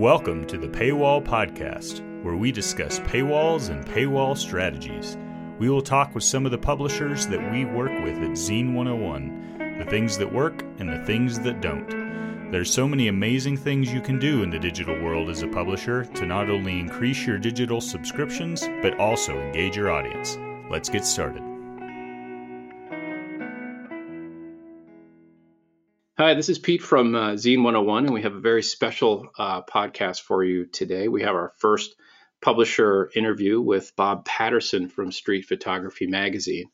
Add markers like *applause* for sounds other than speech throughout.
Welcome to the Paywall Podcast, where we discuss paywalls and paywall strategies. We will talk with some of the publishers that we work with at Zeen 101, the things that work and the things that don't. There's so many amazing things you can do in the digital world as a publisher to not only increase your digital subscriptions, but also engage your audience. Let's get started. Hi, this is Pete from uh, Zeen 101, and we have a very special uh, podcast for you today. We have our first publisher interview with Bob Patterson from Street Photography Magazine.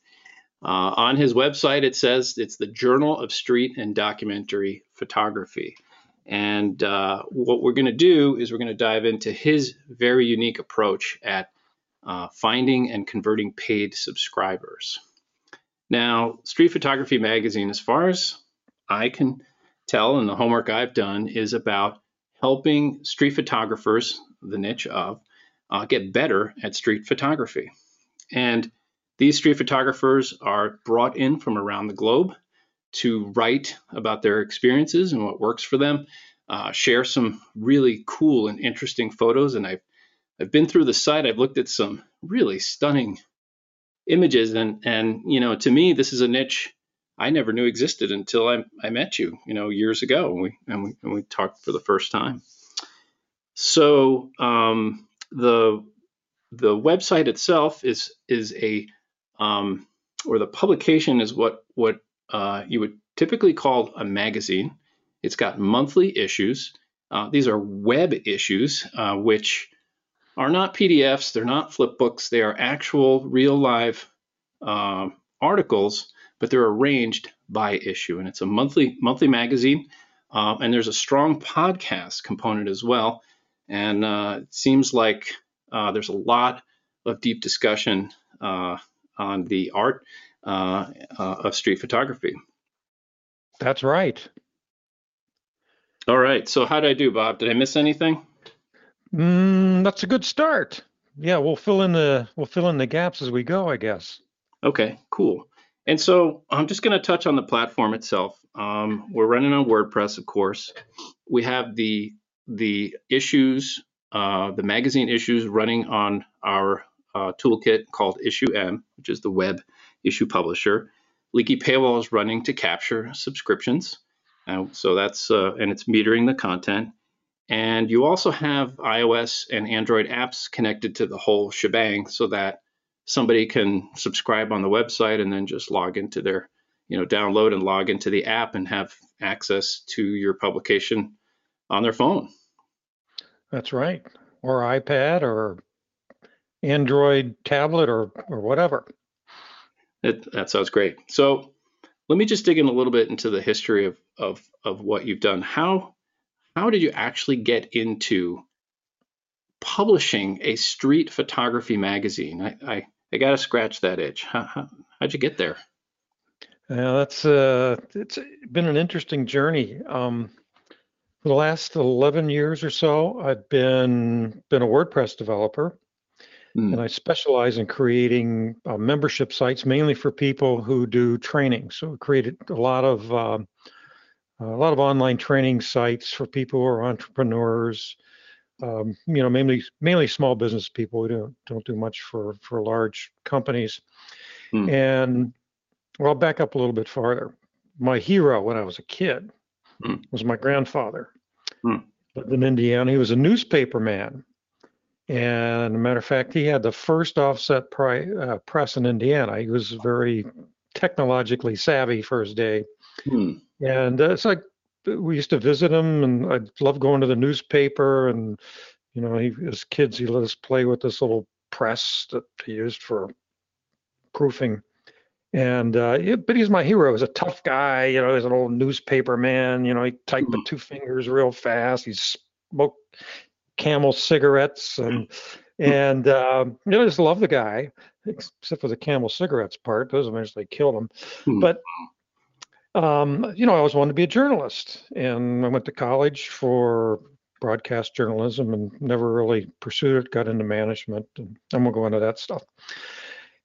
Uh, on his website, it says it's the Journal of Street and Documentary Photography. And uh, what we're going to do is we're going to dive into his very unique approach at uh, finding and converting paid subscribers. Now, Street Photography Magazine, as far as I can tell and the homework I've done is about helping street photographers, the niche of, uh, get better at street photography. And these street photographers are brought in from around the globe to write about their experiences and what works for them, uh, share some really cool and interesting photos. And I've I've been through the site. I've looked at some really stunning images, and and you know, to me, this is a niche I never knew existed until I, I met you, you know, years ago, and we and we and we talked for the first time. So um, the the website itself is is a um, or the publication is what what uh, you would typically call a magazine. It's got monthly issues. Uh, these are web issues, uh, which are not PDFs. They're not flip books. They are actual, real, live uh, articles but they're arranged by issue, and it's a monthly monthly magazine. Uh, and there's a strong podcast component as well. And uh, it seems like uh, there's a lot of deep discussion uh, on the art uh, uh, of street photography. That's right. All right. So how did I do, Bob? Did I miss anything? Mm, that's a good start. Yeah, we'll fill in the we'll fill in the gaps as we go, I guess. Okay, cool. And so I'm just going to touch on the platform itself. Um, we're running on WordPress, of course. We have the the issues, uh, the magazine issues running on our uh, toolkit called IssueM, which is the web issue publisher. Leaky Paywall is running to capture subscriptions. Uh, so that's uh, and it's metering the content. And you also have iOS and Android apps connected to the whole shebang so that somebody can subscribe on the website and then just log into their, you know, download and log into the app and have access to your publication on their phone. That's right. Or iPad or Android tablet or or whatever. It, that sounds great. So let me just dig in a little bit into the history of, of, of what you've done. How how did you actually get into publishing a street photography magazine? I, I I got to scratch that itch. How, *laughs* how, how'd you get there? Yeah, that's uh, it's been an interesting journey. Um, for the last 11 years or so, I've been been a WordPress developer, mm. and I specialize in creating uh, membership sites mainly for people who do training. So, we created a lot of uh, a lot of online training sites for people who are entrepreneurs, um, you know, mainly mainly small business people. We don't don't do much for for large companies. Hmm. And well, I'll back up a little bit farther. My hero when I was a kid hmm. was my grandfather. Hmm. Lived in Indiana. He was a newspaper man. And a matter of fact, he had the first offset pri- uh, press in Indiana. He was very technologically savvy for his day. And uh, it's like we used to visit him, and I loved going to the newspaper. And you know, he, as kids, he let us play with this little press that he used for proofing. And uh, but he's my hero. He's a tough guy. You know, he's an old newspaper man. You know, he typed with two fingers real fast. He smoked Camel cigarettes, and and uh, you know, I just love the guy, except for the Camel cigarettes part. Those eventually killed him. Hmm. But um, you know, I always wanted to be a journalist, and I went to college for broadcast journalism and never really pursued it. Got into management, and I'm gonna go into that stuff.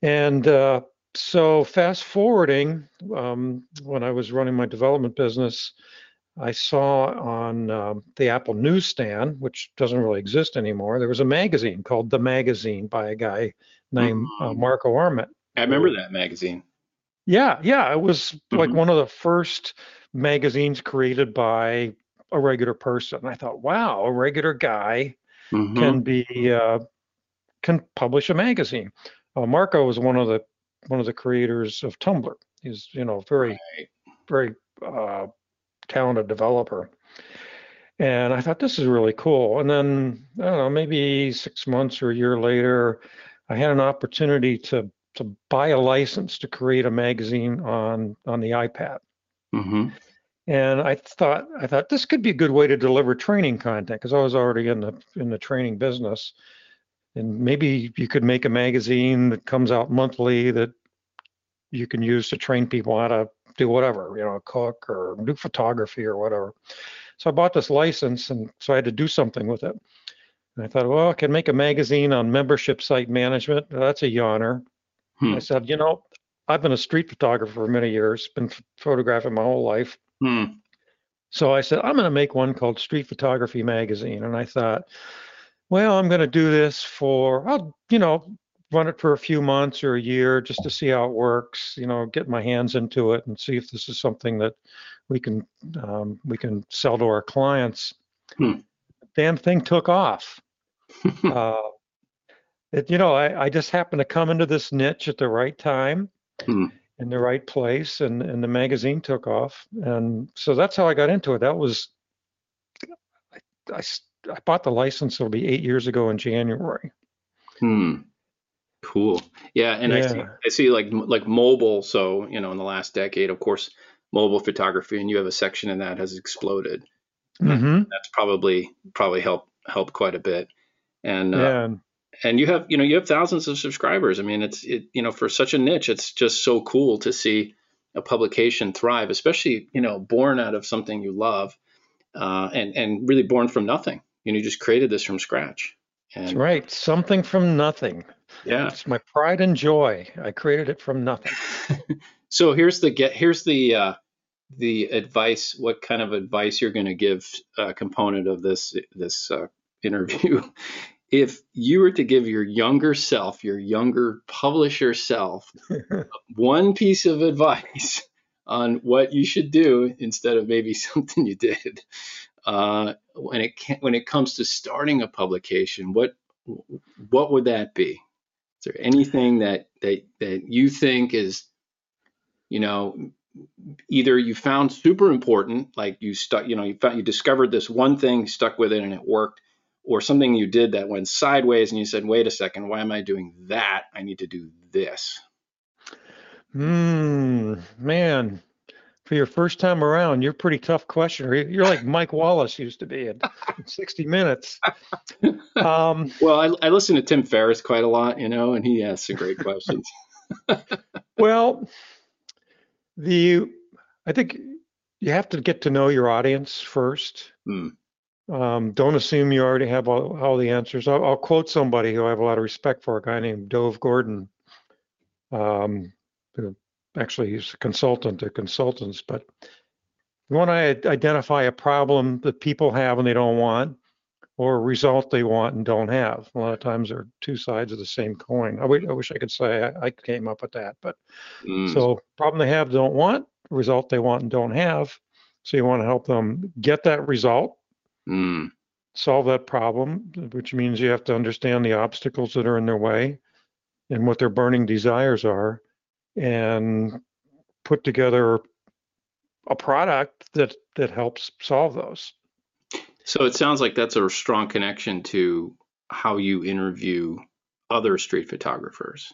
And uh, so, fast forwarding, um, when I was running my development business, I saw on um, the Apple newsstand, which doesn't really exist anymore, there was a magazine called The Magazine by a guy named uh, Mhm. Marco Arment. I remember that magazine. Yeah, yeah, it was like Mhm. one of the first magazines created by a regular person. I thought, wow, a regular guy Mhm. can be uh, can publish a magazine. Uh, Marco was one of the one of the creators of Tumblr. He's you know very Right. very uh, talented developer. And I thought this is really cool. And then I don't know, maybe six months or a year later, I had an opportunity to to buy a license to create a magazine on on the iPad. Mhm. And I thought I thought this could be a good way to deliver training content because I was already in the in the training business. And maybe you could make a magazine that comes out monthly that you can use to train people how to do whatever, you know, cook or do photography or whatever. So I bought this license and so I had to do something with it. And I thought, well, I can make a magazine on membership site management. That's a yawner. Hmm. I said, you know, I've been a street photographer for many years, been ph- photographing my whole life. Hmm. So I said, I'm going to make one called Street Photography Magazine. And I thought, well, I'm going to do this for, I'll, you know, run it for a few months or a year just to see how it works, you know, get my hands into it and see if this is something that we can um, we can sell to our clients. Hmm. Damn thing took off. *laughs* uh, it, you know, I, I just happened to come into this niche at the right time Hmm. in the right place and, and the magazine took off. And so that's how I got into it. That was, I, I bought the license, it'll be eight years ago in January. Hmm. Cool. Yeah, and I see I see like like mobile. So you know, in the last decade, of course, mobile photography, and you have a section in that has exploded. Mm-hmm. That's probably probably helped helped quite a bit. And uh, Yeah. and- and you have you know you have thousands of subscribers. I mean, it's it you know for such a niche, it's just so cool to see a publication thrive, especially you know born out of something you love, uh, and and really born from nothing. You know, you just created this from scratch. That's right. Something from nothing. yeah. It's my pride and joy. I created it from nothing. *laughs* So here's the get here's the uh, the advice. What kind of advice you're going to give a component of this this uh, interview? *laughs* If you were to give your younger self, your younger publisher self, *laughs* one piece of advice on what you should do instead of maybe *laughs* something you did, uh, when it can, when it comes to starting a publication, what what would that be? Is there anything that that that you think is, you know, either you found super important, like you stuck, you know, you found you discovered this one thing, stuck with it, and it worked, or something you did that went sideways, and you said, "Wait a second, why am I doing that? I need to do this." Hmm, man, for your first time around, you're a pretty tough questioner. You're like Mike Wallace used to be in *laughs* 60 Minutes. *laughs* Um, Well, I, I listen to Tim Ferriss quite a lot, you know, and he asks some great questions. *laughs* well, the I think you have to get to know your audience first. Hmm. Um, don't assume you already have all, all the answers. I'll, I'll quote somebody who I have a lot of respect for, a guy named Dov Gordon. Um, who actually, he's a consultant to consultants, but you want to identify a problem that people have and they don't want, or a result they want and don't have. A lot of times they're two sides of the same coin. I wish I could say I, I came up with that, but Mm, so problem they have don't want, result they want and don't have. So you want to help them get that result mm, solve that problem, which means you have to understand the obstacles that are in their way and what their burning desires are, and put together a product that that helps solve those. So it sounds like that's a strong connection to how you interview other street photographers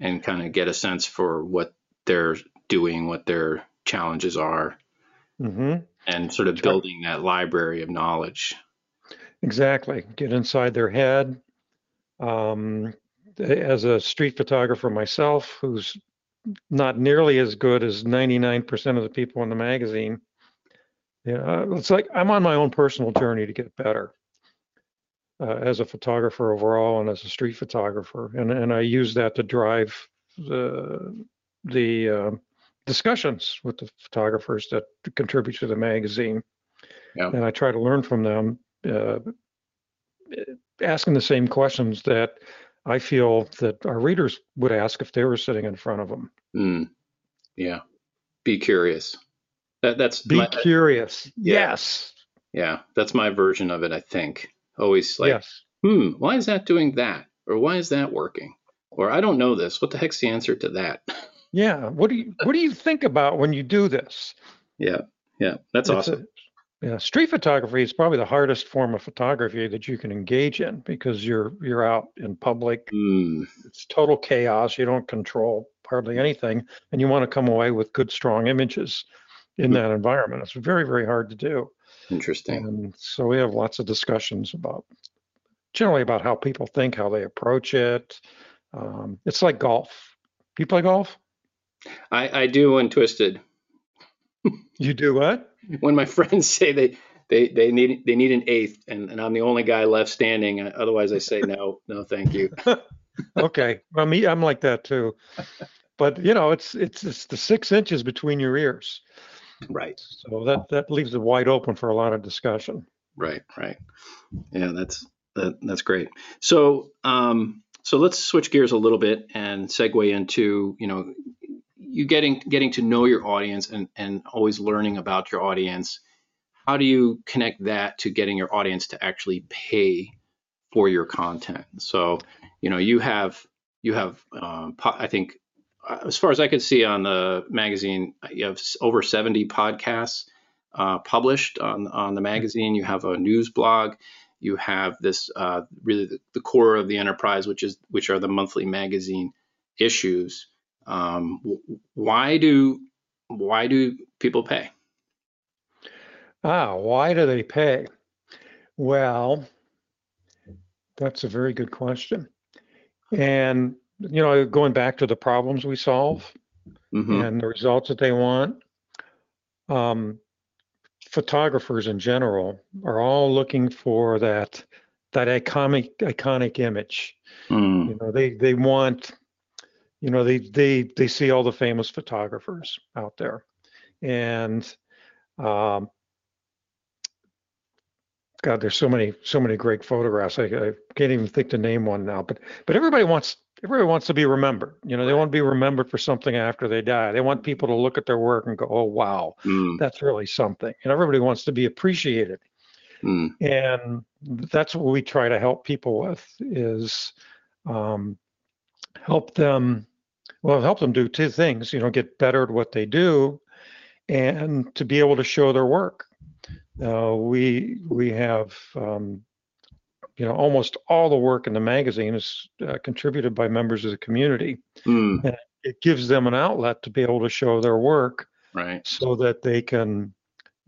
and kind of get a sense for what they're doing, what their challenges are, hmm and sort of building that library of knowledge. Exactly. Get inside their head. Um, as a street photographer myself, who's not nearly as good as 99% of the people in the magazine, yeah, it's like I'm on my own personal journey to get better uh, as a photographer overall and as a street photographer, and and I use that to drive the the uh, discussions with the photographers that contribute to the magazine. Yeah. And I try to learn from them, uh, asking the same questions that I feel that our readers would ask if they were sitting in front of them. Mm. Yeah. Be curious. That, that's Be my, curious. Yeah. Yes. yeah, that's my version of it, I think. Always like, yes. hmm, why is that doing that? Or why is that working? Or I don't know this. What the heck's the answer to that? *laughs* Yeah. What do you What do you think about when you do this? yeah. Yeah. That's It's awesome. a- yeah, street photography is probably the hardest form of photography that you can engage in because you're you're out in public. Mm, It's total chaos. You don't control hardly anything, and you want to come away with good, strong images in Hmm. that environment. It's very, very hard to do. interesting. And so we have lots of discussions about generally about how people think, how they approach it. Um, it's like golf. Do you play golf? I, I do when twisted. You do what? When my *laughs* friends say they they they need they need an eighth and, and I'm the only guy left standing. Otherwise I say no, no, thank you. *laughs* okay. Well, me, I'm like that too. But you know, it's it's it's the six inches between your ears, Right. so that that leaves it wide open for a lot of discussion. Right, right. Yeah, that's that, that's great. So, um, so let's switch gears a little bit and segue into you know you getting getting to know your audience and and always learning about your audience. How do you connect that to getting your audience to actually pay for your content? So, you know, you have you have um, po- I think uh, as far as I could see on the magazine, you have over 70 podcasts uh, published on on the magazine. You have a news blog. You have this uh, really the, the core of the enterprise, which is which are the monthly magazine issues. Um, why do why do people pay? Ah, why do they pay? Well, that's a very good question. And you know, going back to the problems we solve hmm and the results that they want, um, photographers in general are all looking for that that iconic iconic image. Mm, You know, they they want, you know, they they they see all the famous photographers out there, and um, God, there's so many so many great photographs. I, I can't even think to name one now. But but everybody wants everybody wants to be remembered. You know, they want to be remembered for something after they die. They want people to look at their work and go, oh wow, mm, that's really something. And everybody wants to be appreciated mm, and that's what we try to help people with is um, help them well help them do two things you know get better at what they do and to be able to show their work uh, we we have um, you know almost all the work in the magazine is uh, contributed by members of the community mm, it gives them an outlet to be able to show their work right. so that they can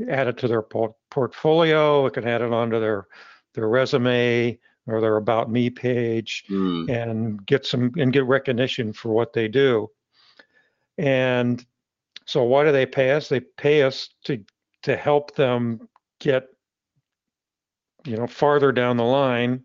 add it to their por- portfolio. It can add it onto their their resume or their about me page Mm, and get some and get recognition for what they do. And so why do they pay us? They pay us to to help them get you know farther down the line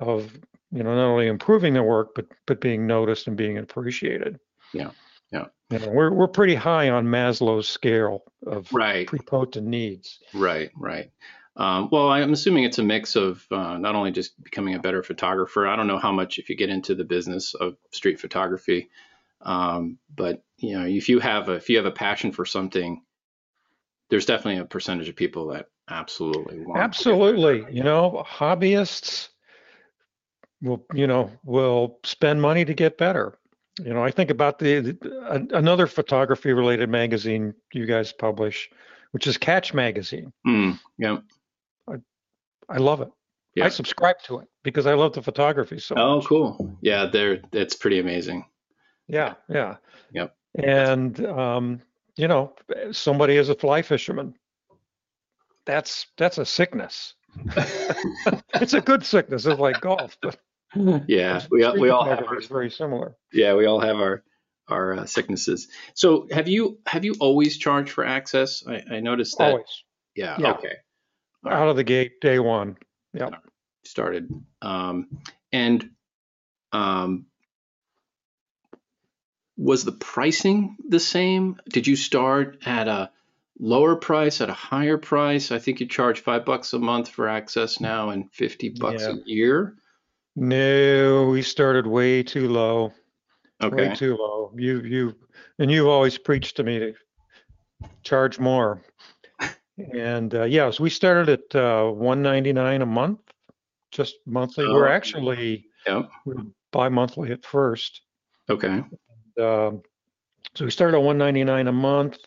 of you know not only improving their work but but being noticed and being appreciated. Yeah, yeah. You know, we're we're pretty high on Maslow's scale of right. prepotent needs. Right, right. Um, well, I'm assuming it's a mix of uh, not only just becoming a better photographer. I don't know how much if you get into the business of street photography, um, but you know, if you have a, if you have a passion for something, there's definitely a percentage of people that absolutely want. Absolutely. You know, hobbyists will, you know, will spend money to get better. You know, I think about the, the another photography related magazine you guys publish, which is Catch Magazine. Mm, yeah. I love it. Yeah. I subscribe to it because I love the photography so Oh, much. cool. Yeah, they're it's pretty amazing. Yeah, yeah. Yep. And um, you know, somebody is a fly fisherman. That's that's a sickness. *laughs* It's a good sickness. It's like golf, but yeah, we all, we all have our very similar. yeah we all have our our uh, sicknesses. So have you have you always charged for access? I, I noticed that. Always Yeah. Yeah. Okay. Out of the gate, day one. Yeah, Started. Um, and um, was the pricing the same? Did you start at a lower price, at a higher price? I think you charge five bucks a month for access now and 50 bucks Yeah. a year. No, we started way too low. Okay. Way too low. You you and you've always preached to me to charge more. And uh, yes, we started at uh, 199 a month, just monthly. Oh, We're actually Yep. we're bi-monthly at first. Okay. Um, so we started at 199 a month,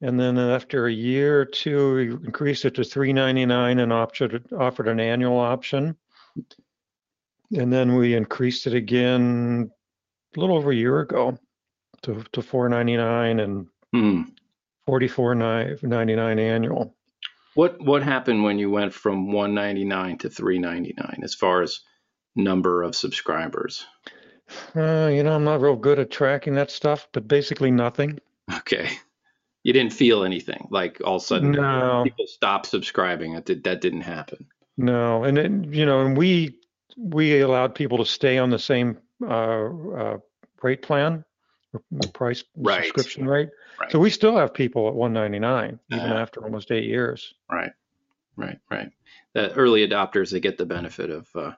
and then after a year or two, we increased it to 399 and offered offered an annual option. And then we increased it again a little over a year ago to to 499 and Hmm. 44.99 annual. What what happened when you went from 199 to 399 as far as number of subscribers? Uh, you know, I'm not real good at tracking that stuff, but basically nothing. Okay. You didn't feel anything like all of a sudden No. people stopped subscribing. That did, that didn't happen. No, and then, you know, and we we allowed people to stay on the same uh, uh, rate plan, price Right. subscription rate. Right. So we still have people at 199 even Uh-huh. after almost eight years. Right. Right. Right. The early adopters they get the benefit of uh,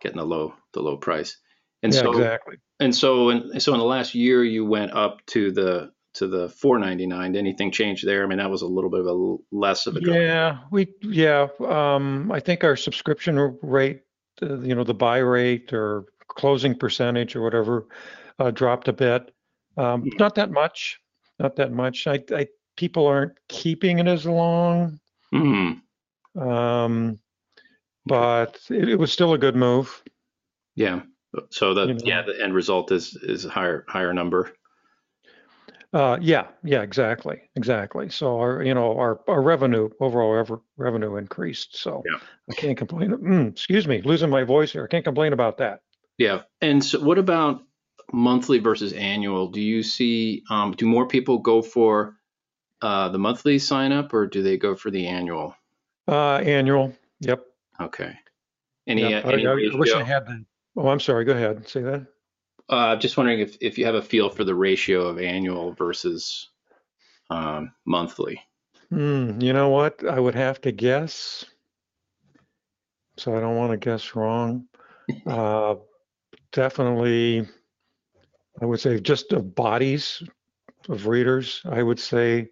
getting the low the low price. And yeah, so exactly. and so and so in the last year you went up to the to the 499. Did anything change there? I mean that was a little bit of a less of a drop. Yeah, we yeah. Um, I think our subscription rate, uh, you know, the buy rate or closing percentage or whatever, uh, dropped a bit. Um, not that much. Not that much. I, I people aren't keeping it as long. Hmm. Um, but it, it was still a good move. Yeah. So the You know. yeah the end result is is higher higher number. Uh, yeah, yeah, exactly, exactly. So our, you know, our, our revenue, overall rev- revenue increased. So Yeah. I can't complain. Mm, excuse me, losing my voice here. I can't complain about that. Yeah. And so what about monthly versus annual? Do you see um, do more people go for uh, the monthly sign up or do they go for the annual? Uh, annual. Yep. Okay. Any, yep. any I, I wish I had that. Oh, I'm sorry. Go ahead. Say that. Uh, I'm just wondering if, if you have a feel for the ratio of annual versus um, monthly. Hmm, you know what? I would have to guess. So I don't want to guess wrong. *laughs* Uh, definitely, I would say just of bodies of readers, I would say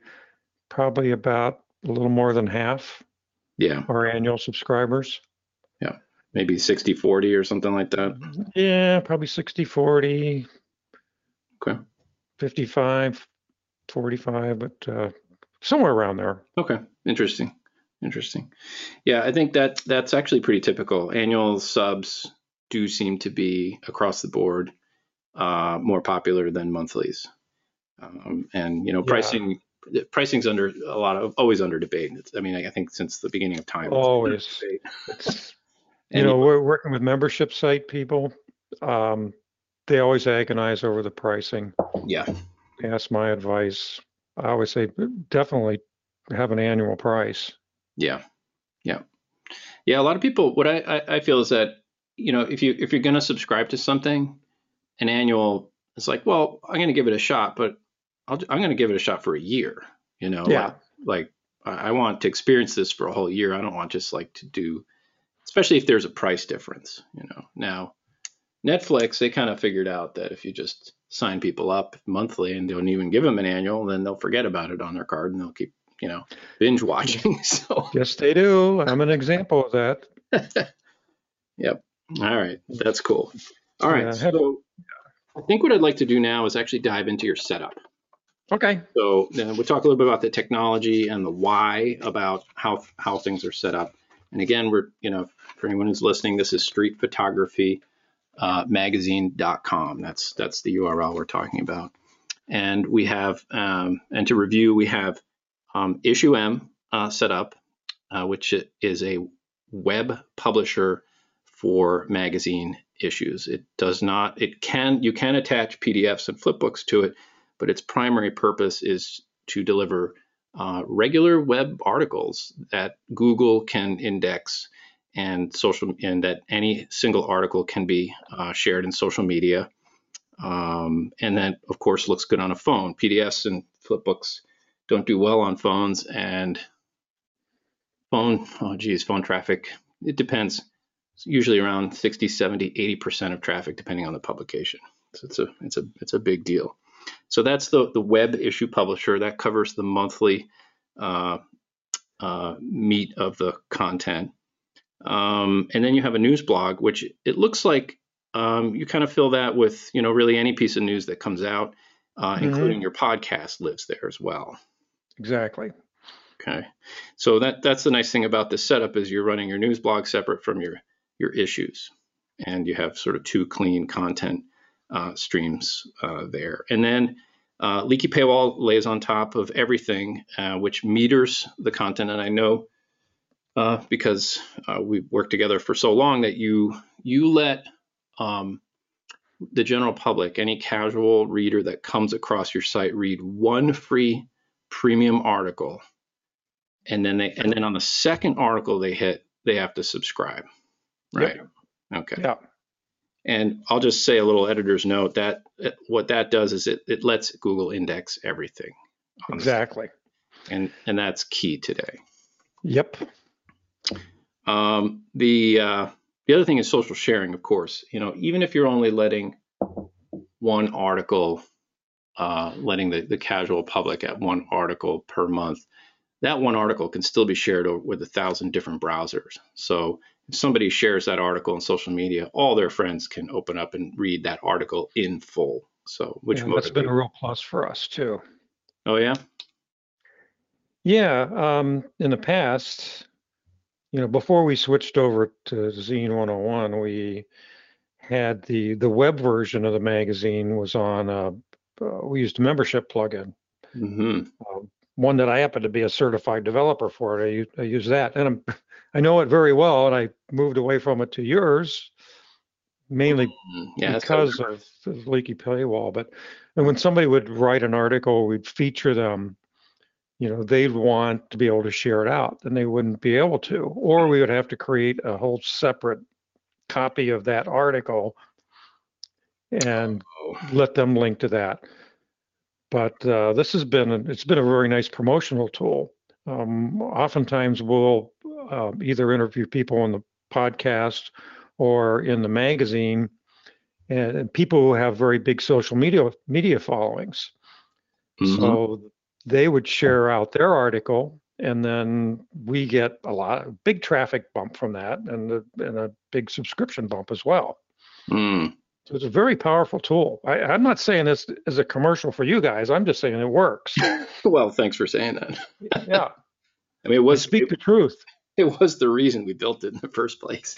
probably about a little more than half Yeah. are annual subscribers. Yeah. Maybe 60 40 or something like that. Yeah, probably 60, 40, Okay. 55, 45, but uh, somewhere around there. Okay. Interesting. Interesting. Yeah, I think that that's actually pretty typical. Annual subs do seem to be across the board uh, more popular than monthlies. Um, and you know, Yeah. pricing pricing's under a lot of always under debate. It's, I mean, I think since the beginning of time. it's been under Always. *laughs* you know, we're working with membership site people. Um, they always agonize over the pricing. yeah, ask my advice. I always say definitely have an annual price. yeah, yeah, yeah. A lot of people. What I, I, I feel is that you know, if you if you're going to subscribe to something, an annual, it's like, well, I'm going to give it a shot, but I'll, I'm going to give it a shot for a year. You know, Yeah. like, like I I want to experience this for a whole year. I don't want just like to do, especially if there's a price difference. You know, now Netflix they kind of figured out that if you just sign people up monthly and don't even give them an annual, then they'll forget about it on their card and they'll keep you know binge watching. *laughs* so Yes, they do. I'm an example of that. *laughs* Yep. All right, that's cool. All right, had- so I think what I'd like to do now is actually dive into your setup. Okay. So uh, we'll talk a little bit about the technology and the why about how how things are set up. And again, we're you know for anyone who's listening, this is Street Photography uh, Magazine.com. That's that's the URL we're talking about. And we have um, and to review, we have um, IssueM uh, set up, uh, which is a web publisher for magazine issues. It does not. It can you can attach PDFs and flipbooks to it but its primary purpose is to deliver uh, regular web articles that Google can index and social and that any single article can be uh, shared in social media. Um, and that, of course, looks good on a phone. PDFs and flipbooks don't do well on phones, and phone, oh geez, phone traffic, it depends. It's usually around 60, 70, 80% of traffic, depending on the publication. So it's a, it's a, it's a big deal. So that's the, the web issue publisher that covers the monthly uh, uh, meat of the content. Um, and then you have a news blog, which it looks like um, you kind of fill that with, you know, really any piece of news that comes out, uh, mm-hmm. including your podcast lives there as well. Exactly. Okay. So that that's the nice thing about this setup is you're running your news blog separate from your your issues, and you have sort of two clean content uh, streams uh, there. And then uh, Leaky Paywall lays on top of everything, uh, which meters the content. And I know uh, because uh, we've worked together for so long that you you let um, the general public, any casual reader that comes across your site, read one free premium article, and then they and then on the second article they hit, they have to subscribe. Right. Yep. Okay. Yeah. And I'll just say a little editor's note that what that does is it, it lets Google index everything. Exactly. And and that's key today. Yep. Um, the uh, the other thing is social sharing, of course. You know, even if you're only letting one article, uh, letting the, the casual public at one article per month, that one article can still be shared with a thousand different browsers. So if somebody shares that article on social media, all their friends can open up and read that article in full. So which yeah, that's been a real plus for us too. Oh yeah. Yeah. Um, in the past, you know, before we switched over to Zeen 101, we had the the web version of the magazine was on. A, uh, we used a membership plugin. Mm-hmm. Uh, one that I happen to be a certified developer for. I, I use that, and I'm, I know it very well. And I moved away from it to yours, mainly mm-hmm. yeah, because of, the leaky paywall. But and when somebody would write an article, we'd feature them you know they'd want to be able to share it out and they wouldn't be able to or we would have to create a whole separate copy of that article and oh. let them link to that but uh, this has been it's been a very nice promotional tool um, oftentimes we'll uh, either interview people on the podcast or in the magazine and, and people who have very big social media media followings. Mm-hmm. so they would share out their article and then we get a lot of big traffic bump from that and a, and a big subscription bump as well. Mm. so it's a very powerful tool. I, i'm not saying this is a commercial for you guys i'm just saying it works. *laughs* Well thanks for saying that. Yeah. *laughs* I mean it was I speak it, the truth *laughs* it was the reason we built it in the first place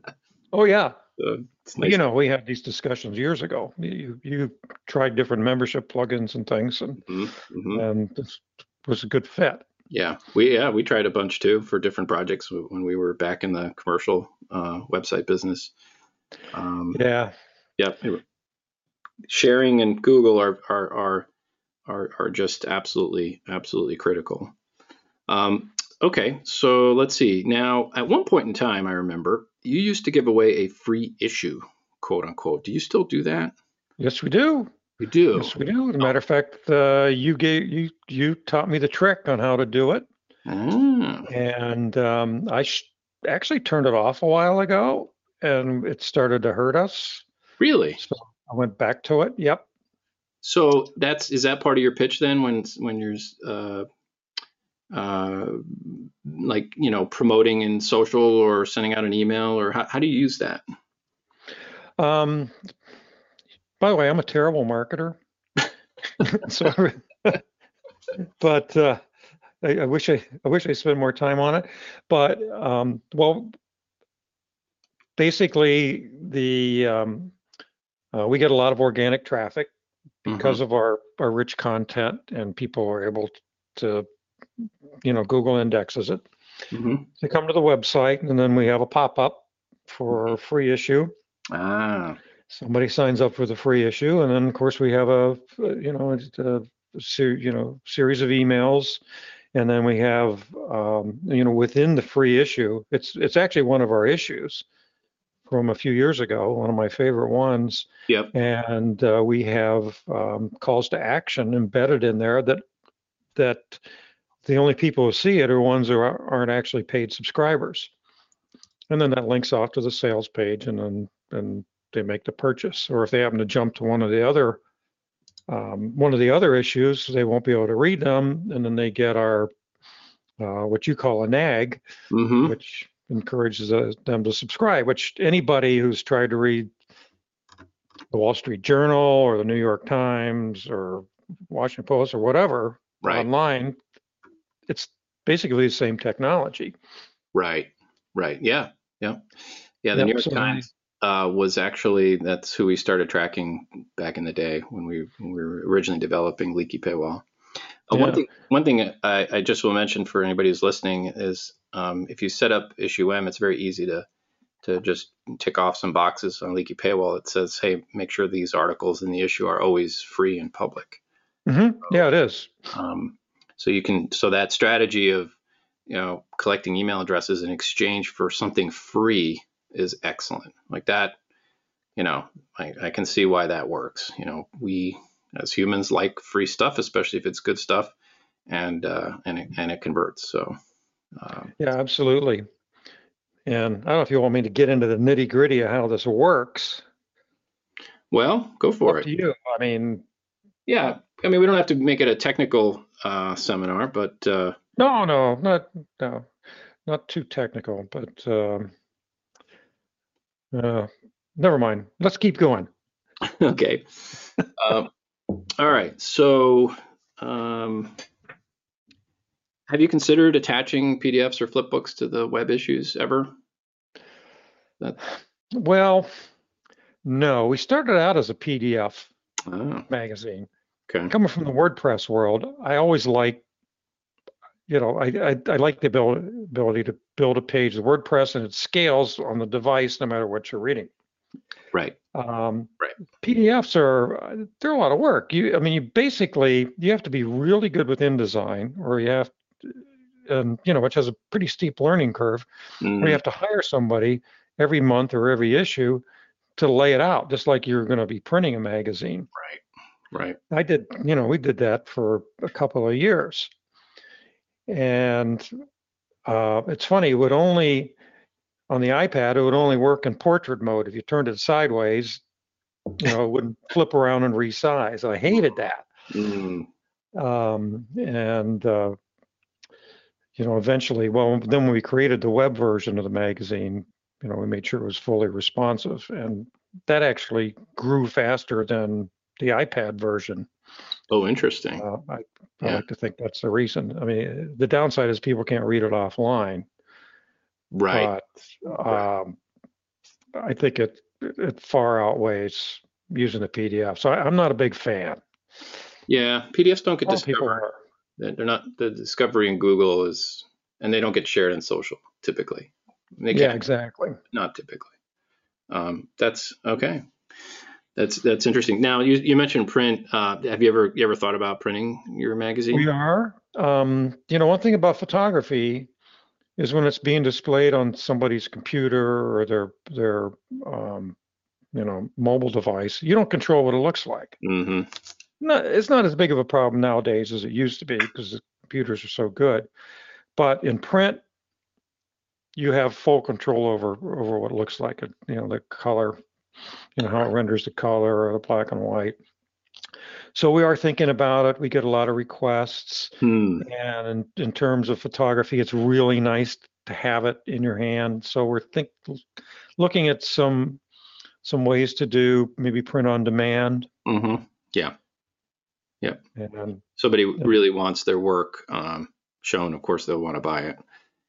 *laughs* oh yeah so nice. You know, we had these discussions years ago. You you tried different membership plugins and things, and mm-hmm. mm-hmm. and this was a good fit. Yeah, we yeah we tried a bunch too for different projects when we were back in the commercial uh, website business. Um, yeah. Yep. Sharing and Google are are are are, are just absolutely absolutely critical. Um, okay, so let's see. Now, at one point in time, I remember you used to give away a free issue, quote unquote. Do you still do that? Yes, we do. We do. Yes, we do. As a matter of fact, uh, you gave you you taught me the trick on how to do it, mm. and um, I sh- actually turned it off a while ago, and it started to hurt us. Really? So I went back to it. Yep. So that's is that part of your pitch then when when you're uh, uh, like you know promoting in social or sending out an email or how, how do you use that um, by the way i'm a terrible marketer *laughs* so but uh, I, I, wish I, I wish I spent more time on it. But um, well, basically, the um, uh, we get a lot of organic traffic because mm-hmm. of our our rich content, and people are able to you know, Google indexes it. Mm-hmm. They come to the website, and then we have a pop-up for a free issue. Ah. Somebody signs up for the free issue, and then of course we have a, you know, a, a ser- you know series of emails, and then we have, um, you know, within the free issue, it's it's actually one of our issues. from a few years ago, one of my favorite ones. Yep. And uh, we have um, calls to action embedded in there that that the only people who see it are ones who aren't actually paid subscribers. And then that links off to the sales page, and then and they make the purchase. Or if they happen to jump to one of the other um, one of the other issues, they won't be able to read them, and then they get our uh, what you call a nag, Mm-hmm. which encourages uh, them to subscribe. Which anybody who's tried to read the Wall Street Journal or the New York Times or Washington Post or whatever Right. online, it's basically the same technology. Right. Right. Yeah. Yeah. Yeah. The Yep, New York Times uh, was actually that's who we started tracking back in the day when we, when we were originally developing Leaky Paywall. Uh, One thing, one thing I, I just will mention for anybody who's listening is um, if you set up IssueM, it's very easy to to just tick off some boxes on Leaky Paywall. It says, hey, make sure these articles in the issue are always free and public. hmm Yeah, it is. Um, so you can so that strategy of you know collecting email addresses in exchange for something free is excellent. Like that, you know, I, I can see why that works. You know, we as humans like free stuff, especially if it's good stuff, and uh, and it, and it converts. So um, Yeah, absolutely. And I don't know if you want me to get into the nitty gritty of how this works. well, go for Up it. to you. I mean, Yeah, I mean, we don't have to make it a technical uh, seminar, but uh, no, no, not no, not too technical, but um, uh, never mind. Let's keep going. *laughs* okay. um, all right. So, um, have you considered attaching PDFs or flipbooks to the web issues ever? That, Well, no, we started out as a PDF oh, magazine. Okay. Coming from the WordPress world, I always like, you know, I, I, I like the ability, ability to build a page with WordPress and it scales on the device no matter what you're reading. Right. Um, Right. PDFs are they're a lot of work. You, I mean, you basically you have to be really good with InDesign, or you have, and you know, which has a pretty steep learning curve, or Mm, you have to hire somebody every month or every issue to lay it out, just like you're going to be printing a magazine. right. I did, you know, we did that for a couple of years. And uh, it's funny, it would only, on the iPad, it would only work in portrait mode. If you turned it sideways, you know, it wouldn't *laughs* flip around and resize. I hated that. Mm, Um, and, uh, you know, eventually, well, then when we created the web version of the magazine, you know, we made sure it was fully responsive. And that actually grew faster than the iPad version. oh, interesting. Uh, I, I Yeah. like to think that's the reason. I mean, the downside is people can't read it offline, right. but um, I think it it far outweighs using the PDF. So I, I'm not a big fan. Yeah. PDFs don't get A lot of people discovered. They're not the discovery in Google is, and they don't get shared in social typically. They Yeah, exactly. not typically. Um, that's okay. That's that's interesting. Now you, you mentioned print. Uh, have you ever you ever thought about printing your magazine? We are. Um, you know, one thing about photography is when it's being displayed on somebody's computer or their their um, you know mobile device, you don't control what it looks like. Mm-hmm. No, it's not as big of a problem nowadays as it used to be because the computers are so good. But in print, you have full control over over what it looks like. You know, the color, you know how it renders the color or the black and white. So we are thinking about it. We get a lot of requests, Hmm. and in, in terms of photography, it's really nice to have it in your hand. So we're think looking at some some ways to do maybe print on demand hmm and Somebody really wants their work um, shown. Of course, they'll want to buy it,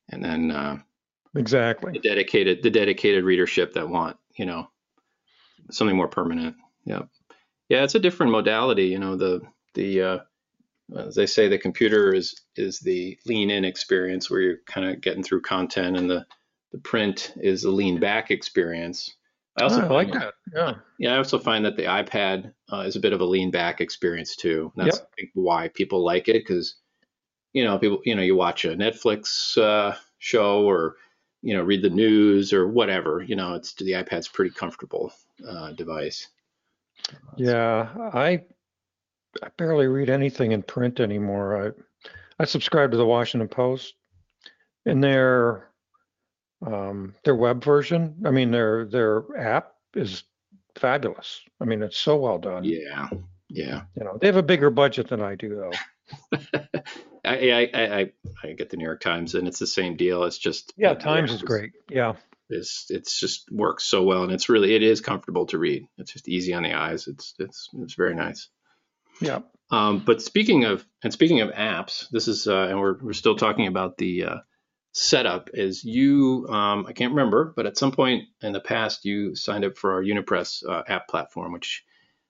and then uh, the exactly. dedicated the dedicated readership that want you know something more permanent. Yeah, yeah, it's a different modality. You know, the the uh, as they say, the computer is is the lean in experience where you're kind of getting through content, and the the print is a lean back experience. I also Ah, I like that. Yeah. Yeah, I also find that the iPad uh, is a bit of a lean back experience too. And that's Yep. I think why people like it because you know people you know you watch a Netflix uh, show or you know, read the news or whatever. You know, it's the iPad's pretty comfortable uh, device. Yeah, I I barely read anything in print anymore. I I subscribe to the Washington Post, and their um, their web version. I mean, their their app is fabulous. I mean, it's so well done. Yeah, yeah. You know, they have a bigger budget than I do, though. *laughs* I, I, I I get the New York Times, and it's the same deal. It's just yeah, Times is great. Yeah, it's it's just works so well, and it's really it is comfortable to read. It's just easy on the eyes. It's it's it's very nice. Yeah. Um, but speaking of and speaking of apps, this is uh, and we're we're still talking about the uh, setup. Is you um, I can't remember, but at some point in the past you signed up for our Unipress uh, app platform, which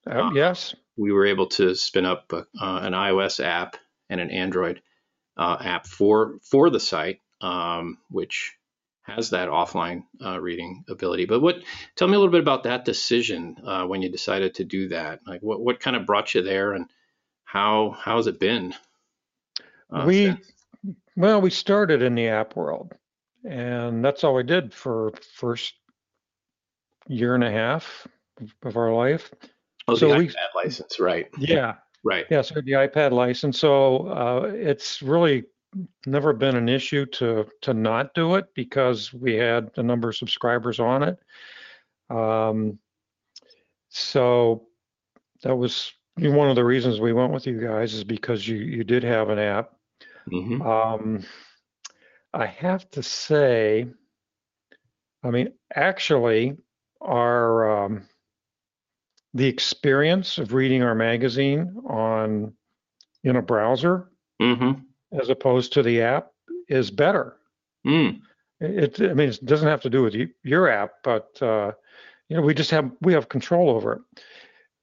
uh, yes we were able to spin up uh, an iOS app and an Android app for for the site, um, which has that offline uh, reading ability. But what? Tell me a little bit about that decision uh, when you decided to do that. Like, what what kind of brought you there, and how how has it been? Uh, we since? well, we started in the app world, and that's all we did for first year and a half of our life. Oh, so we, license, right? Yeah, Right. Yeah, so the iPad license. So uh, it's really never been an issue to to not do it because we had a number of subscribers on it. Um, so that was one of the reasons we went with you guys is because you you did have an app. Mm-hmm. Um, I have to say, I mean, actually, our um, the experience of reading our magazine on in a browser mm-hmm. as opposed to the app is better. Mm. It, I mean, it doesn't have to do with you, your app, but uh, you know, we just have we have control over it,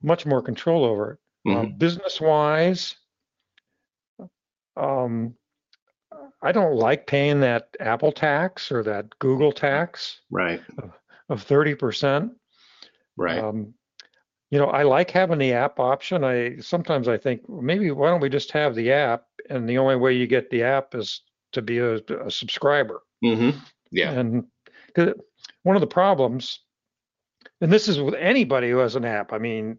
much more control over it. Mm-hmm. Uh, business wise, um, I don't like paying that Apple tax or that Google tax, right, of thirty percent. Right. Um, you know, I like having the app option. I sometimes I think maybe why don't we just have the app, and the only way you get the app is to be a, a subscriber. Mm-hmm. Yeah. And one of the problems, and this is with anybody who has an app. I mean,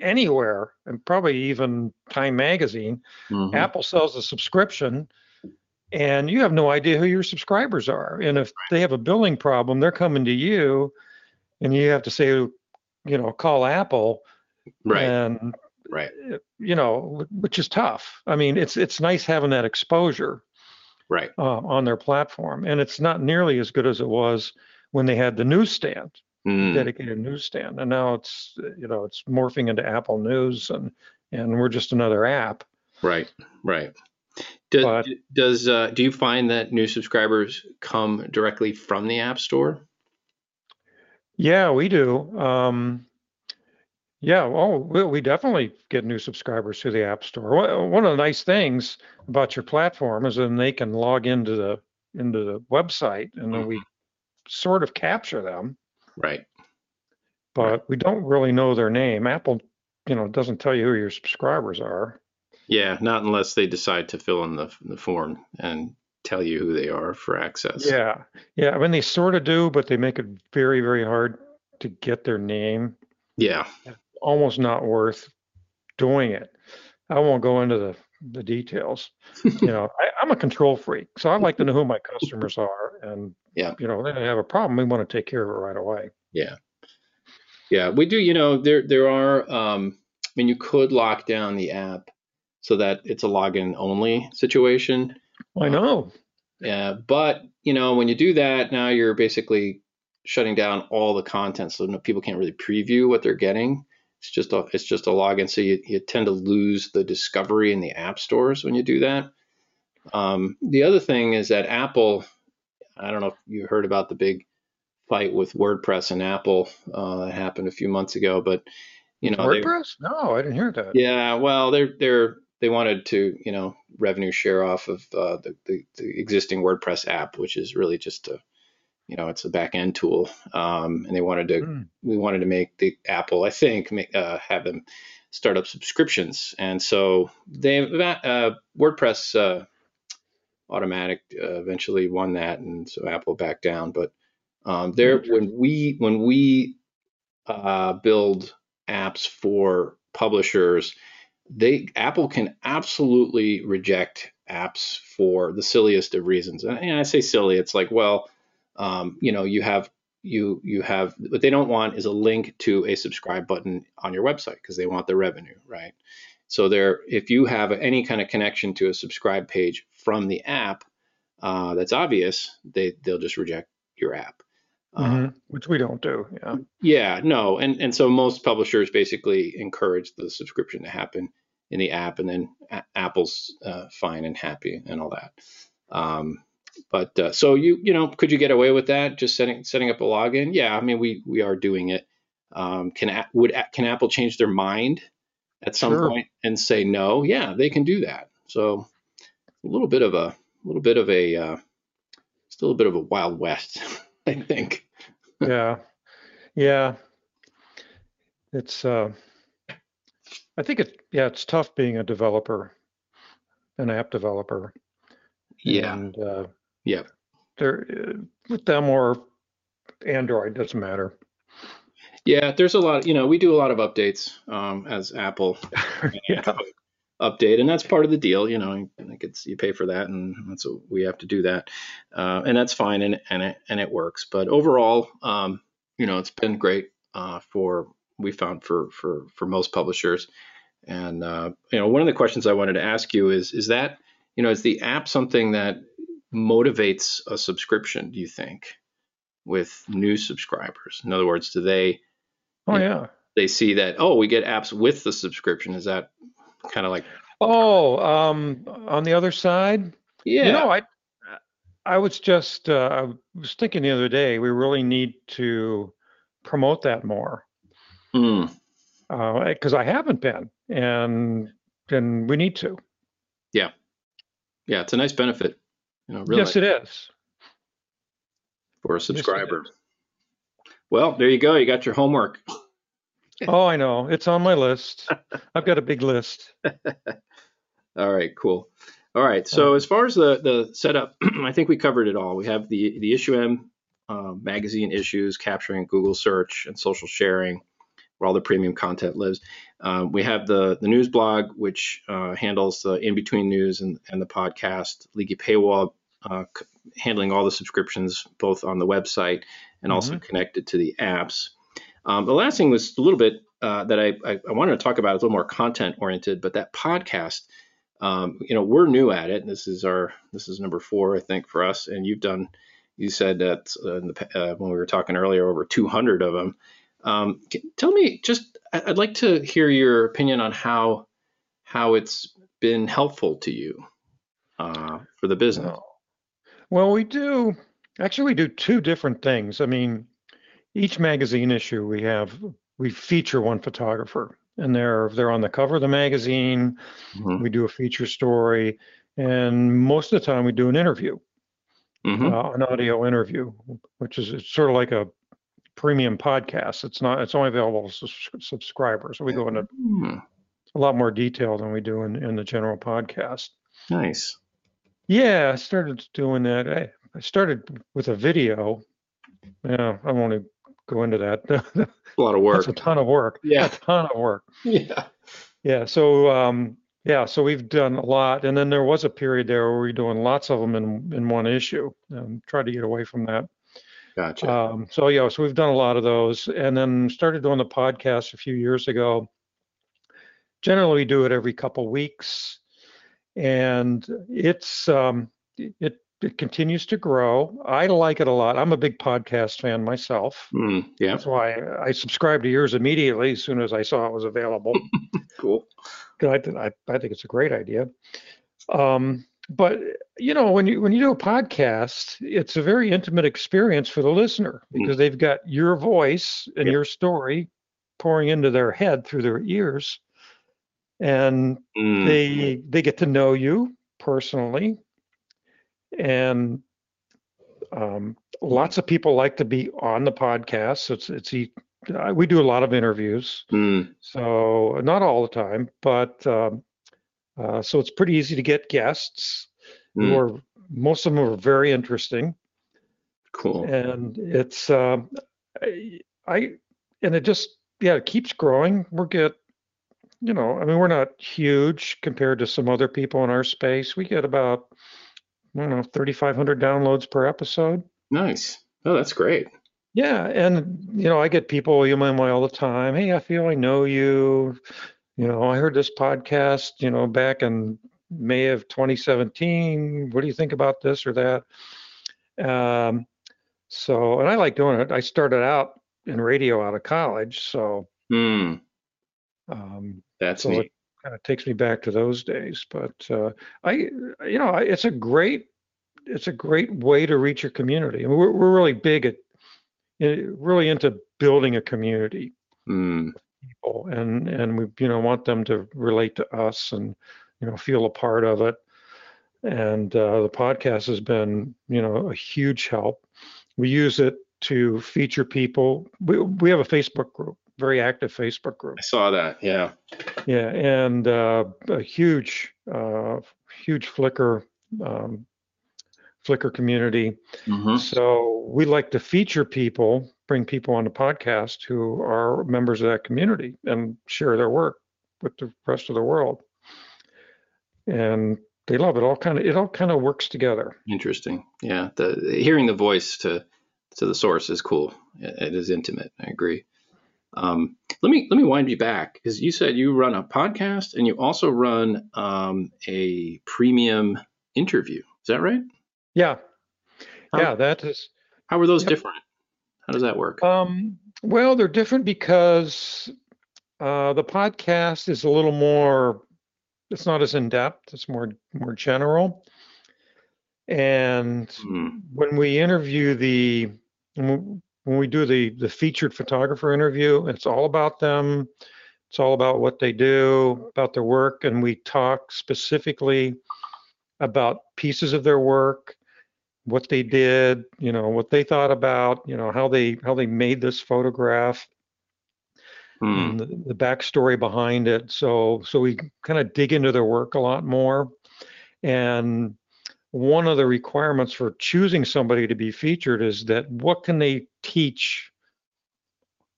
anywhere, and probably even Time Magazine, mm-hmm. Apple sells a subscription, and you have no idea who your subscribers are. And if they have a billing problem, they're coming to you, and you have to say you know, call Apple. Right. And right. You know, which is tough. I mean, it's it's nice having that exposure. Right. Uh, on their platform, and it's not nearly as good as it was when they had the newsstand, mm. dedicated newsstand, and now it's you know it's morphing into Apple News, and and we're just another app. Right. Right. Does, but, does uh, do you find that new subscribers come directly from the App Store? Yeah, we do. Um, yeah, oh, we, we definitely get new subscribers through the App Store. One of the nice things about your platform is then they can log into the into the website, and then we mm-hmm. sort of capture them. Right. But right. we don't really know their name. Apple, you know, doesn't tell you who your subscribers are. Yeah, not unless they decide to fill in the the form and tell you who they are for access. Yeah, yeah. I mean, they sort of do, but they make it very, very hard to get their name. Yeah, almost not worth doing it. I won't go into the the details. *laughs* you know, I, am a control freak, so I like to know who my customers are, and yeah, you know, they have a problem, we want to take care of it right away. Yeah, yeah, we do. You know, there there are. Um, I mean, you could lock down the app so that it's a login only situation. I know. Yeah, but you know, when you do that, now you're basically shutting down all the content, so people can't really preview what they're getting. It's just a it's just a login, so you, you tend to lose the discovery in the app stores when you do that. Um, the other thing is that Apple, I don't know if you heard about the big fight with WordPress and Apple uh, that happened a few months ago, but you know WordPress? They, no, I didn't hear that. Yeah, well, they're they're they wanted to, you know, revenue share off of uh, the, the, the existing WordPress app, which is really just a, you know, it's a back end tool. Um, and they wanted to, mm. we wanted to make the Apple, I think, make, uh, have them start up subscriptions. And so they, uh, WordPress, uh, Automattic uh, eventually won that, and so Apple backed down. But um, there, when we when we uh, build apps for publishers, they Apple can absolutely reject apps for the silliest of reasons. And I say silly, it's like, well, um, you know, you have you you have what they don't want is a link to a subscribe button on your website because they want the revenue, right? So there, if you have any kind of connection to a subscribe page from the app, uh, that's obvious, they they'll just reject your app. Mm-hmm. Uh, Which we don't do. Yeah. Yeah. No. And and so most publishers basically encourage the subscription to happen in the app, and then a- Apple's uh, fine and happy and all that. Um, but uh, so you you know could you get away with that just setting setting up a login? Yeah. I mean we we are doing it. Um, can would can Apple change their mind at some sure. point and say no? Yeah, they can do that. So a little bit of a, a little bit of a uh, still a bit of a wild west. *laughs* I think. yeah, yeah. It's. Uh, I think it. Yeah, it's tough being a developer, an app developer. Yeah. And, uh, yeah. They're uh, with them or Android doesn't matter. Yeah, there's a lot. You know, we do a lot of updates um, as Apple. *laughs* yeah update, and that's part of the deal. You know, like it's you pay for that, and that's what we have to do that, uh, and that's fine, and and it and it works. But overall, um, you know, it's been great uh, for we found for for for most publishers. And uh, you know, one of the questions I wanted to ask you is is that you know is the app something that motivates a subscription? Do you think with new subscribers? In other words, do they? Oh yeah. They see that oh we get apps with the subscription. Is that kind of like oh um on the other side yeah you know i i was just uh, i was thinking the other day we really need to promote that more because mm. uh, i haven't been and and we need to yeah yeah it's a nice benefit you know really yes it is for a subscriber yes, well there you go you got your homework *laughs* oh, I know. It's on my list. I've got a big list. *laughs* all right, cool. All right. So as far as the the setup, *clears throat* I think we covered it all. We have the the IssueM uh, magazine issues capturing Google search and social sharing, where all the premium content lives. Um, we have the the news blog, which uh, handles the in between news and, and the podcast. Leaky Paywall, uh, c- handling all the subscriptions both on the website and mm-hmm. also connected to the apps. Um, the last thing was a little bit uh, that I, I, I, wanted to talk about, a little more content oriented, but that podcast, um, you know, we're new at it. This is our, this is number four, I think, for us. And you've done, you said that uh, the, uh, when we were talking earlier, over 200 of them. Um, tell me, just, I'd like to hear your opinion on how, how it's been helpful to you uh, for the business. Well, we do, actually, we do two different things. I mean, each magazine issue we have we feature one photographer and they're they're on the cover of the magazine mm-hmm. we do a feature story and most of the time we do an interview mm-hmm. uh, an audio interview which is it's sort of like a premium podcast it's not it's only available to subscribers so we go into mm-hmm. a lot more detail than we do in, in the general podcast nice yeah i started doing that I, I started with a video yeah i won't go into that. *laughs* a lot of work. That's a ton of work. Yeah. A ton of work. Yeah. Yeah. So um, yeah, so we've done a lot, and then there was a period there where we were doing lots of them in in one issue. Um, tried to get away from that. Gotcha. Um, so yeah, so we've done a lot of those, and then started doing the podcast a few years ago. Generally, we do it every couple weeks, and it's um, it it continues to grow. I like it a lot. I'm a big podcast fan myself. Mm, yeah. That's why I subscribed to yours immediately as soon as I saw it was available. *laughs* cool. I, I, I think it's a great idea. Um, but you know, when you when you do a podcast, it's a very intimate experience for the listener hmm. because mm. they've got your voice and yep. your story pouring into their head through their ears, and mm. they they get to know you personally and um, lots of people like to be on the podcast. So it's it's we do a lot of interviews, mm. so not all the time, but um, uh, so it's pretty easy to get guests mm. who are most of them are very interesting. Cool. And it's um, I, I and it just yeah it keeps growing. We're get you know I mean we're not huge compared to some other people in our space. We get about I don't know 3,500 downloads per episode. Nice. Oh, that's great. Yeah, and you know I get people email me all the time. Hey, I feel I know you. You know I heard this podcast. You know back in May of 2017. What do you think about this or that? Um, so, and I like doing it. I started out in radio out of college, so Mm, um, that's so neat. kind of takes me back to those days. But uh, I, you know, I, it's a great, it's a great way to reach your community. And we're we're really big at, eh, really into building a community Mm, people, and and we you know want them to relate to us and you know feel a part of it. And uh, the podcast has been you know a huge help. We use it to feature people. We we have a Facebook group, very active Facebook group. I saw that. Yeah. Yeah, and uh, a huge, uh, huge Flickr, um, Flickr community. hmm So we like to feature people, bring people on the podcast who are members of that community and share their work with the rest of the world. And they love it. All kind of it all kind of works together. Interesting. Yeah. The hearing the voice to to the source is cool. It, it is intimate. I agree. Um, let me let me wind you back because you said you run a podcast and you also run um, a premium interview. Is that right? Yeah, How- yeah. That is. How are those Yep. different? How does that work? Um, well, they're different because uh, the podcast is a little more. It's not as in depth. It's more more general. And Mm, when we interview the when we- when we do the the featured photographer interview, it's all about them. It's all about what they do, about their work, and we talk specifically about pieces of their work, what they did, you know, what they thought about, you know, how they how they made this photograph, mm, the, the backstory behind it. So so we kind of dig into their work a lot more. And one of the requirements for choosing somebody to be featured is that what can they teach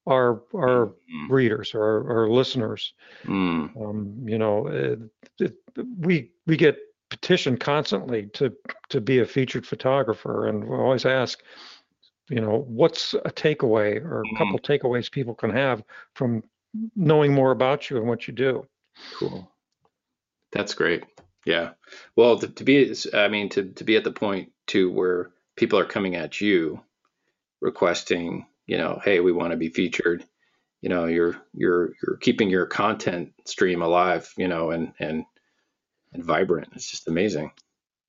our our mm, readers or our listeners? mm. Um, you know, it, it, we we get petitioned constantly to to be a featured photographer, and we always ask, you know, what's a takeaway or a couple mm-hmm. takeaways people can have from knowing more about you and what you do. Cool. That's great. Yeah. Well, to, to be, I mean, to, to be at the point to where people are coming at you requesting, you know, hey, we want to be featured. You know, you're you're you're keeping your content stream alive, you know, and and and vibrant. It's just amazing.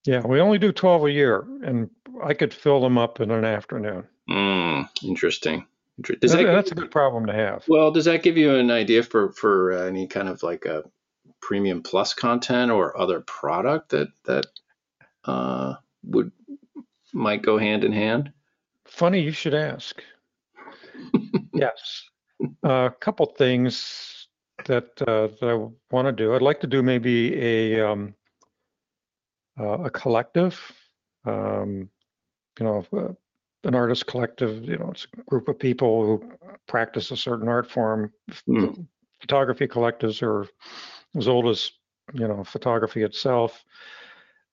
Yeah, we only do 12 a year, and I could fill them up in an afternoon. Mm, interesting. Does that that's a good problem to have. well? Does that give you an idea for for uh, any kind of like a premium plus content or other product that that uh, would might go hand in hand? Funny you should ask. *laughs* yes, a couple things that uh, that I want to do. I'd like to do maybe a um, uh, a collective, um, you know, uh, an artist collective. You know, it's a group of people who practice a certain art form. Hmm. Photography collectives are as old as you know photography itself.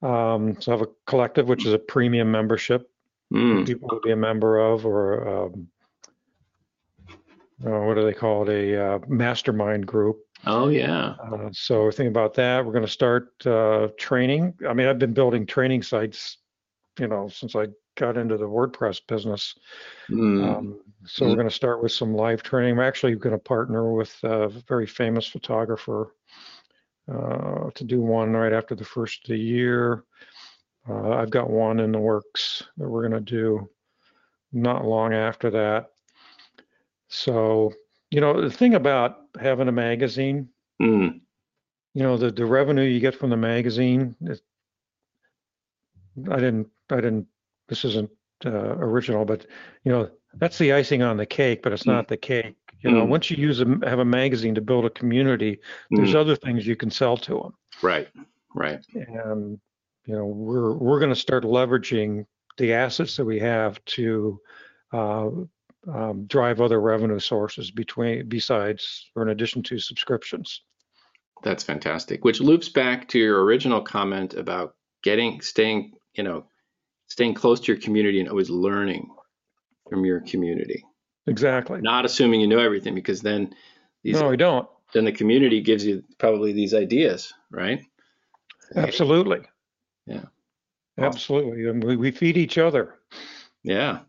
Um, so I have a collective, which is a premium membership Mm, people would be a member of, or um, uh, what do they call it? A uh, mastermind group. Oh yeah. Uh, so think about that. We're going to start uh, training. I mean, I've been building training sites, you know, since I got into the WordPress business. Mm, Um, so we're going to start with some live training. We're actually going to partner with a very famous photographer uh, to do one right after the first of the year. Uh, I've got one in the works that we're going to do not long after that. So, you know, the thing about having a magazine, mm, you know, the, the revenue you get from the magazine, it, I didn't, I didn't, this isn't uh, original, but, you know, that's the icing on the cake, but it's Mm. not the cake. You know, Mm. once you use a, have a magazine to build a community, there's mm. other things you can sell to them. Right. Right. And you know, we're we're going to start leveraging the assets that we have to uh, um, drive other revenue sources between besides or in addition to subscriptions. That's fantastic. Which loops back to your original comment about getting staying, you know, staying close to your community and always learning from your community. Exactly. Not assuming you know everything because then these No, we don't. Then the community gives you probably these ideas, right? Absolutely. Yeah. Absolutely. And we, we feed each other. Yeah.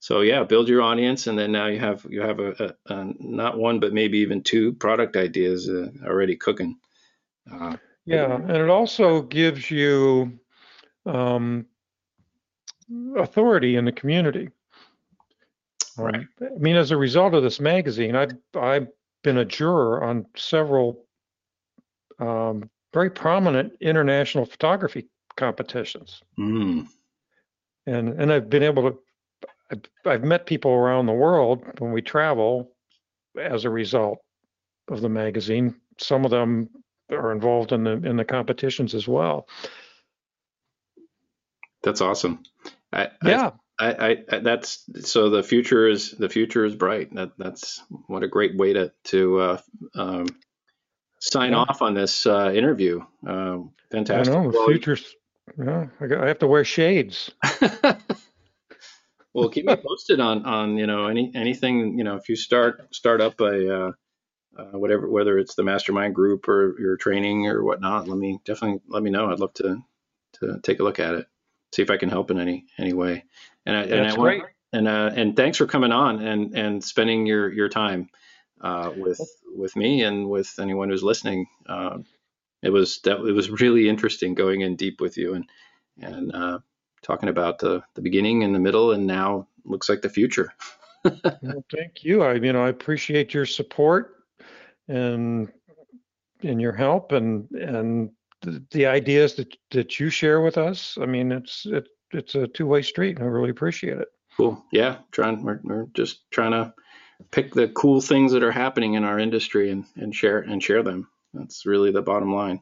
So yeah, build your audience, and then now you have you have a, a, a not one but maybe even two product ideas uh, already cooking. Uh, yeah, and it also gives you um, authority in the community. Um, right. I mean, as a result of this magazine, I've I've been a juror on several um, very prominent international photography competitions. Mm. And and I've been able to I've, I've met people around the world when we travel as a result of the magazine. Some of them are involved in the in the competitions as well. That's awesome. I, yeah. I, I, I, that's so the future is the future is bright. That that's what a great way to to uh, um, sign yeah. off on this uh, interview. Uh, fantastic. I know the future's. Yeah, I have to wear shades. *laughs* well, keep me posted on on you know any anything you know if you start start up a uh, uh, whatever whether it's the mastermind group or your training or whatnot. Let me definitely let me know. I'd love to to take a look at it, see if I can help in any any way. And I, and That's I want, great. And uh, and thanks for coming on and and spending your your time uh, with with me and with anyone who's listening. Uh, it was that it was really interesting going in deep with you and and uh, talking about the, the beginning and the middle and now looks like the future. *laughs* well, thank you. I you know I appreciate your support and and your help and and the, the ideas that that you share with us. I mean, it's it, it's a two way street, and I really appreciate it. Cool. Yeah, trying we're, we're just trying to pick the cool things that are happening in our industry and and share and share them. That's really the bottom line.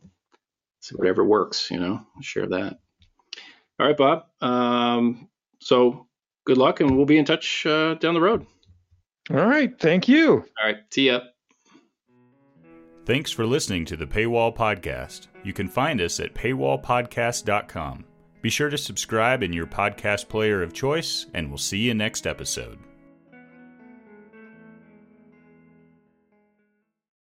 So whatever works, you know, share that. All right, Bob. Um, so good luck, and we'll be in touch uh, down the road. All right. Thank you. All right. See ya. Thanks for listening to the Paywall Podcast. You can find us at paywallpodcast.com. Be sure to subscribe in your podcast player of choice, and we'll see you next episode.